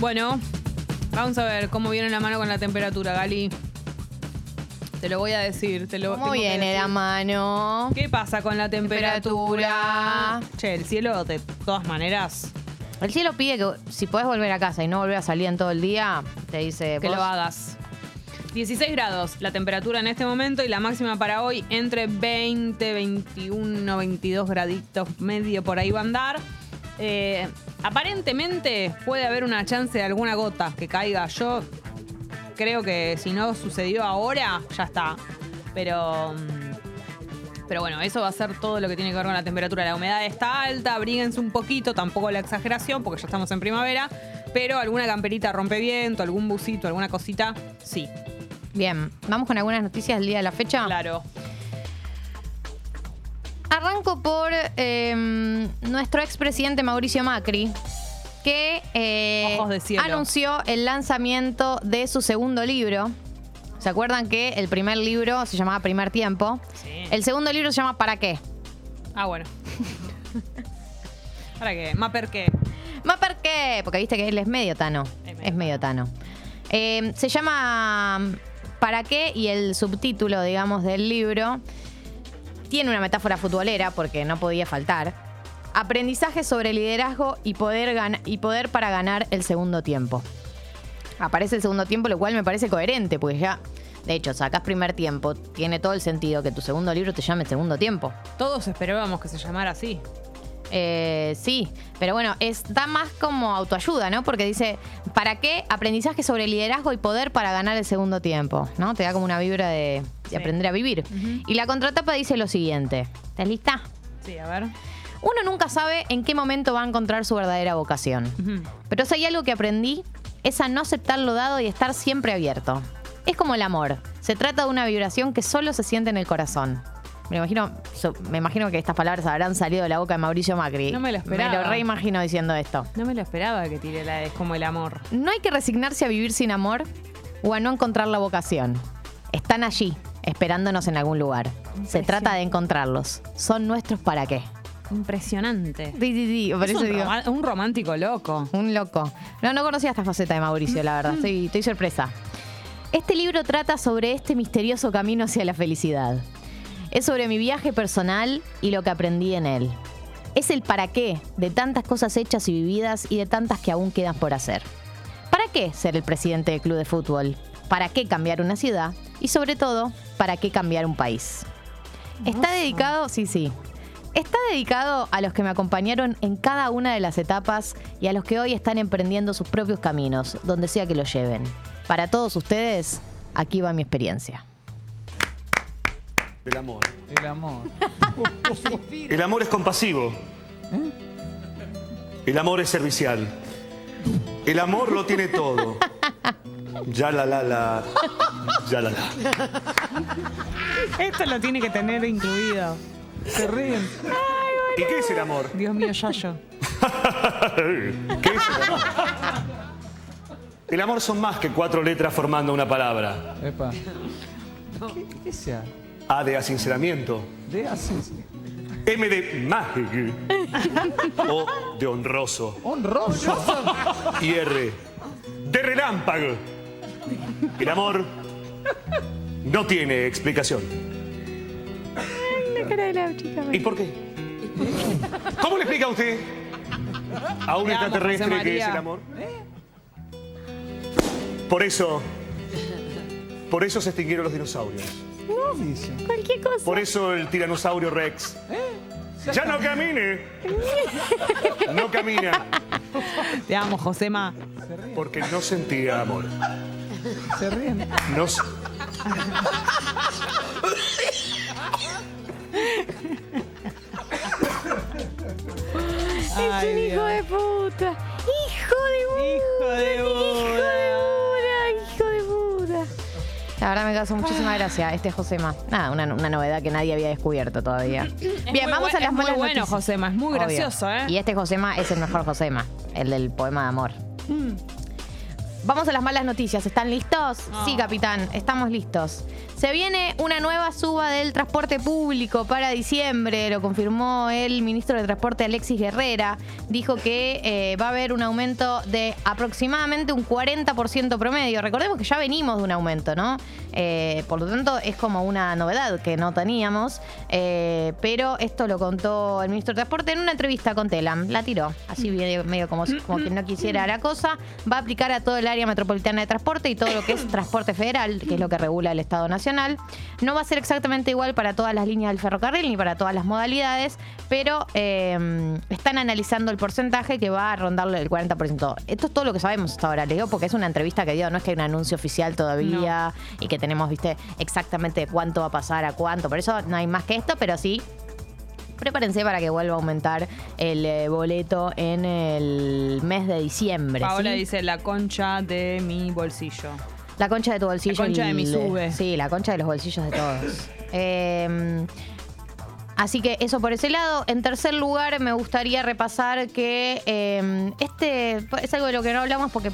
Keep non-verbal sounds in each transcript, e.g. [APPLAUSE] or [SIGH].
Bueno, vamos a ver cómo viene la mano con la temperatura, Gali. Te lo voy a decir, te lo ¿Cómo tengo que viene decir. la mano? ¿Qué pasa con la temperatura? Temperatura. Che, el cielo, de todas maneras, El cielo pide que si podés volver a casa y no volver a salir en todo el día, te dice que vos- lo hagas. 16 grados la temperatura en este momento y la máxima para hoy entre 20, 21, 22 graditos medio por ahí va a andar. Eh, aparentemente puede haber una chance de alguna gota que caiga. Yo creo que si no sucedió ahora, ya está. Pero. mm, Pero bueno, eso va a ser todo lo que tiene que ver con la temperatura. La humedad está alta, abríguense un poquito, tampoco la exageración, porque ya estamos en primavera. Pero alguna camperita rompeviento, algún busito, alguna cosita, sí. Bien, vamos con algunas noticias del día de la fecha. Claro. Arranco por eh, nuestro expresidente Mauricio Macri, que eh, anunció el lanzamiento de su segundo libro. ¿Se acuerdan que el primer libro se llamaba Primer Tiempo? Sí. El segundo libro se llama ¿Para qué? Ah, bueno. [LAUGHS] ¿Para qué? ¿Mapper qué? ¿Más por qué? Porque viste que él es medio tano. Es medio Es medio tano. Eh, se llama ¿Para qué? Y el subtítulo, digamos, del libro tiene una metáfora futbolera, porque no podía faltar. Aprendizaje sobre liderazgo y poder, y poder para ganar el segundo tiempo. Aparece el segundo tiempo, lo cual me parece coherente, porque ya, de hecho, sacás primer tiempo, tiene todo el sentido que tu segundo libro te llame segundo tiempo. Todos esperábamos que se llamara así. Eh, sí, pero bueno, es, da más como autoayuda, ¿no? Porque dice, ¿para qué? Aprendizaje sobre liderazgo y poder para ganar el segundo tiempo, ¿no? Te da como una vibra de, de Sí. aprender a vivir. Y la contratapa dice lo siguiente, ¿estás lista? Sí, a ver. Uno nunca sabe en qué momento va a encontrar su verdadera vocación. Pero si hay algo que aprendí, es a no aceptar lo dado y estar siempre abierto. Es como el amor. Se trata de una vibración que solo se siente en el corazón. Me imagino, so- me imagino que estas palabras habrán salido de la boca de Mauricio Macri. No me lo esperaba. Me lo reimagino diciendo esto. No me lo esperaba que tire la es como el amor. No hay que resignarse a vivir sin amor o a no encontrar la vocación. Están allí, esperándonos en algún lugar. Se trata de encontrarlos. Son nuestros para qué. Impresionante. Sí, sí, sí. Por Es eso un, digo. roma- un romántico loco. Un loco. No, no conocía esta faceta de Mauricio, la verdad. Estoy, estoy sorpresa. Este libro trata sobre este misterioso camino hacia la felicidad. Es sobre mi viaje personal y lo que aprendí en él. Es el para qué de tantas cosas hechas y vividas y de tantas que aún quedan por hacer. ¿Para qué ser el presidente del club de fútbol? ¿Para qué cambiar una ciudad? Y sobre todo, ¿para qué cambiar un país? Está dedicado, sí, sí. Está dedicado a los que me acompañaron en cada una de las etapas y a los que hoy están emprendiendo sus propios caminos, donde sea que los lleven. Para todos ustedes, aquí va mi experiencia. El amor. El amor. [LAUGHS] El amor es compasivo. El amor es servicial. El amor lo tiene todo. Ya la la la. Ya la la. Esto lo tiene que tener incluido. Se ríen. ¿Y qué es el amor? Dios mío, Yayo. [LAUGHS] ¿Qué es el amor? El amor son más que cuatro letras formando una palabra. Epa. ¿Qué, qué sea? A de asinceramiento. De así. M de mágico. O de honroso. Honroso. Y R de relámpago. El amor no tiene explicación. ¿Y por qué? ¿Cómo le explica a usted a un extraterrestre que es el amor? Por eso, por eso se extinguieron los dinosaurios. Dice. Cualquier cosa. Por eso el tiranosaurio Rex. Ya no camine. No camina. Te amo, Josema. Porque no sentía amor. Se ríen. No, s- Ay, un hijo Dios. de puta. Hijo de puta. Hijo de Buda. Me causó muchísima gracia este Josema. Nada, una, una novedad que nadie había descubierto todavía. [CLEARS THROAT] Es Bien, muy vamos buen- a las es muy malas bueno, noticias. Josema. Es muy Obvio. gracioso, ¿eh? Y este Josema es el mejor Josema, el del poema de amor. Vamos a las malas noticias. ¿Están listos? Sí, capitán, estamos listos. Se viene una nueva suba del transporte público para diciembre, lo confirmó el ministro de Transporte Alexis Guerrera. Dijo que eh, va a haber un aumento de aproximadamente un 40% promedio. Recordemos que ya venimos de un aumento, ¿no? Eh, por lo tanto, es como una novedad que no teníamos. Eh, pero esto lo contó el ministro de Transporte en una entrevista con Telam. La tiró, así medio, medio como, como que no quisiera la cosa. Va a aplicar a todo el área metropolitana de transporte y todo lo que es [COUGHS] transporte federal, que es lo que regula el Estado Nacional. No va a ser exactamente igual para todas las líneas del ferrocarril ni para todas las modalidades, pero eh, están analizando el porcentaje que va a rondarle el 40%. Esto es todo lo que sabemos hasta ahora, le digo, porque es una entrevista que dio, no es que hay un anuncio oficial todavía y que tenemos, viste, exactamente cuánto va a pasar a cuánto. Por eso no hay más que esto, pero sí Prepárense para que vuelva a aumentar el eh, boleto en el mes de diciembre. Paola ¿sí? dice la concha de mi bolsillo. La concha de tu bolsillo. La concha de mi sube. Sí, la concha de los bolsillos de todos. [LAUGHS] Eh, así que eso por ese lado. En tercer lugar, me gustaría repasar que eh, este es algo de lo que no hablamos porque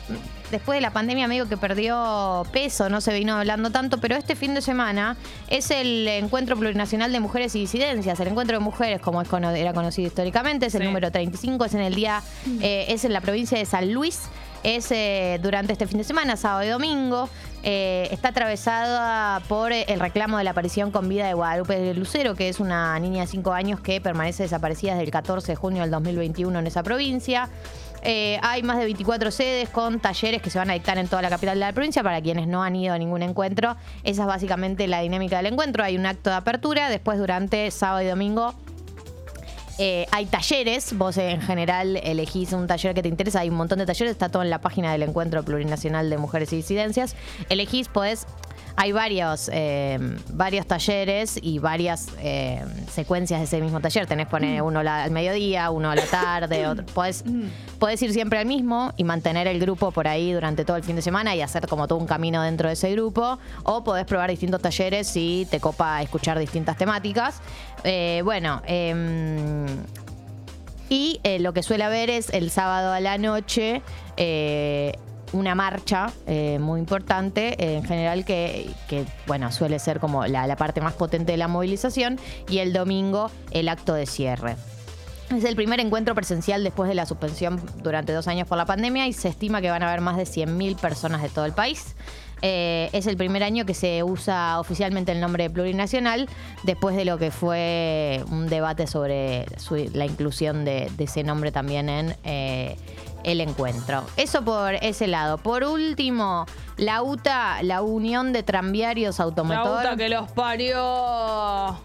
después de la pandemia medio que perdió peso, no se vino hablando tanto, pero este fin de semana es el encuentro plurinacional de mujeres y disidencias. El encuentro de mujeres, como es era conocido históricamente, es el Sí. número 35, es en el día, eh, es en la provincia de San Luis. Es eh, durante este fin de semana, sábado y domingo. Eh, está atravesada por eh, el reclamo de la aparición con vida de Guadalupe Lucero, que es una niña de 5 años que permanece desaparecida desde el 14 de junio del 2021 en esa provincia. Hay más de 24 sedes con talleres que se van a dictar en toda la capital de la provincia para quienes no han ido a ningún encuentro. Esa es básicamente la dinámica del encuentro. Hay un acto de apertura, después durante sábado y domingo eh, hay talleres, vos en general elegís un taller que te interesa, hay un montón de talleres, está todo en la página del Encuentro Plurinacional de Mujeres y Disidencias. Elegís, podés, hay varios, eh, varios talleres y varias eh, secuencias de ese mismo taller. Tenés poner uno la- al mediodía, uno a la tarde, otro. Podés, podés ir siempre al mismo y mantener el grupo por ahí durante todo el fin de semana y hacer como todo un camino dentro de ese grupo. O podés probar distintos talleres si te copa escuchar distintas temáticas. Eh, bueno, em, y lo que suele haber es el sábado a la noche una marcha eh, muy importante, en general que, que, bueno, suele ser como la, parte más potente de la movilización, y el domingo el acto de cierre. Es el primer encuentro presencial después de la suspensión durante dos años por la pandemia y se estima que van a haber más de 100.000 personas de todo el país. Eh, es el primer año que se usa oficialmente el nombre plurinacional después de lo que fue un debate sobre la inclusión de, de ese nombre también en eh, el encuentro. Eso por ese lado. Por último, la UTA, la Unión de Tranviarios La Automotor puta que los parió.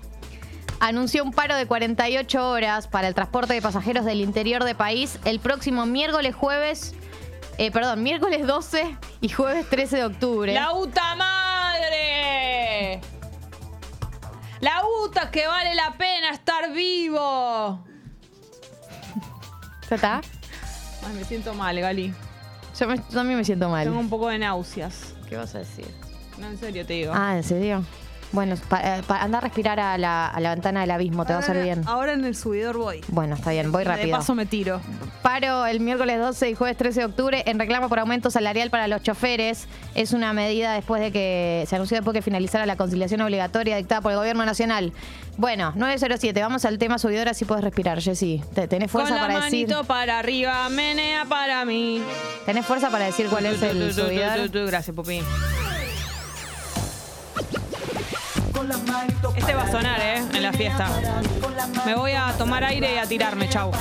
anunció un paro de 48 horas para el transporte de pasajeros del interior del país el próximo miércoles, jueves, eh, perdón, miércoles 12 y jueves 13 de octubre. ¡La UTA madre! ¡La UTA que vale la pena estar vivo! ¿Ya está? Ay, me siento mal, Gali. Yo, me- también me siento mal. Tengo un poco de náuseas. ¿Qué vas a decir? No, en serio te digo. Ah, ¿en serio? Bueno, pa- eh, pa- anda a respirar a la, a la ventana del abismo, te va a hacer bien. Ahora en el subidor voy. Bueno, está bien, voy De rápido. paso me tiro. Paro el miércoles 12 y jueves 13 de octubre en reclamo por aumento salarial para los choferes. Es una medida después de que se anunció después que finalizara la conciliación obligatoria dictada por el gobierno nacional. Bueno, 907, vamos al tema subidor, así puedes respirar, Jessy. Te- ¿Tenés fuerza Con la para decir? manito para arriba, menea para mí. ¿Tenés fuerza para decir cuál es el subidor? Gracias, Pupi. Este va a sonar, ¿eh? En la fiesta. Me voy a tomar aire y a tirarme, chau.